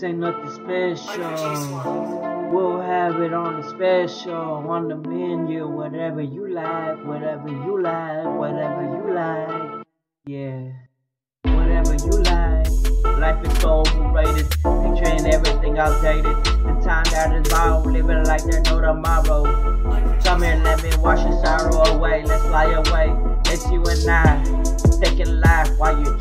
This ain't nothing special. We'll have it on the special, on the menu, whatever you like, whatever you like, whatever you like. Yeah, whatever you like. Life is so overrated, picturing everything outdated. The time that is borrowed, living like there's no tomorrow. Come here, let me wash your sorrow away. Let's fly away. It's you and I, taking life while you're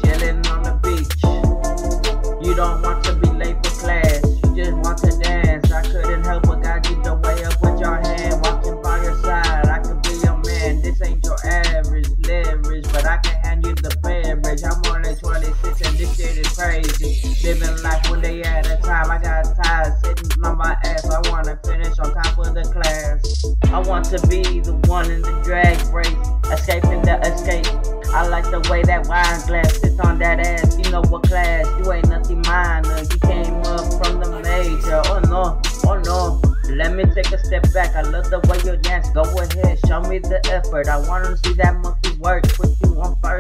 only 26 and this shit is crazy. Living life one day at a time. I got tired sitting on my ass. I wanna finish on top of the class. I want to be the one in the drag race, escaping the escape. I like the way that wine glass sits on that ass. You know what class? You ain't nothing minor. You came up from the major. Oh no, oh no. Let me take a step back. I love the way you dance. Go ahead, show me the effort. I wanna see that monkey work. Put you on first,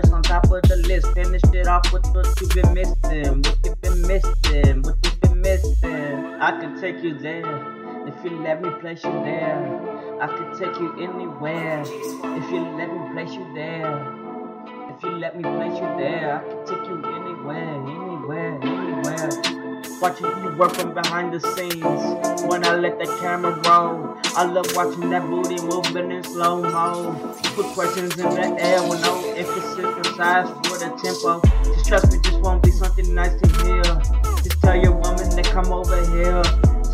list. Finish it off with what you've been missing. What you've been missing. What you've been missing. I can take you there. If you let me place you there, I could take you anywhere. If you let me place you there. If you let me place you there, I can take you anywhere, anywhere, anywhere. Watching you work from behind the scenes when I let the camera roll. I love watching that booty moving in slow mo. Put questions in the air with no emphasis or size for the tempo. Just trust me, this won't be something nice to hear. Just tell your woman to come over here.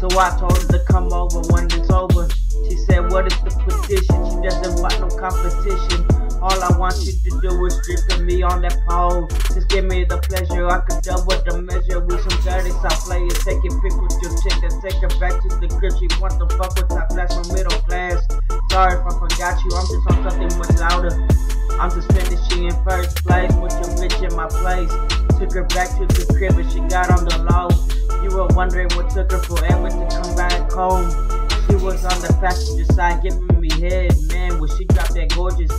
So I told her to come over when it's over. She said, What is the petition? She doesn't want no competition. All I want you to do is stripping me on that pole. Just give me the pleasure. I could double the measure with some dirty side Take pick with your chick and take her back to the crib. She want to fuck with top class from middle class. Sorry if I forgot you. I'm just on something much louder. I'm just finishing in first place with your bitch in my place. Took her back to the crib and she got on the low. You were wondering what took her forever to come back home. She was on the passenger side giving me head, man. When she dropped that gorgeous,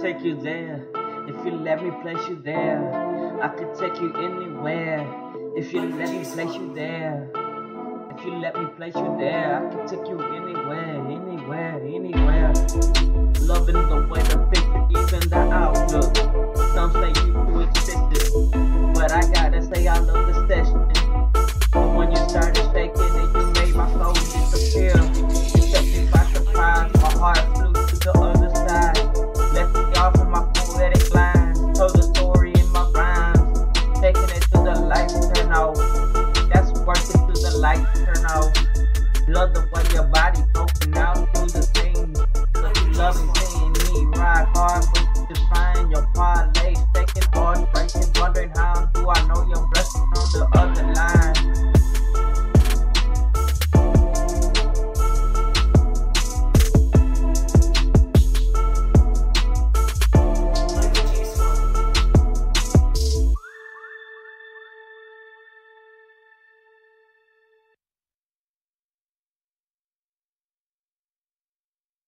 take you there if you let me place you there. I could take you anywhere if you let me place you there. If you let me place you there, I could take you anywhere, anywhere, anywhere. Loving the way the picture, even the outlook. Light turn off. Love the way your body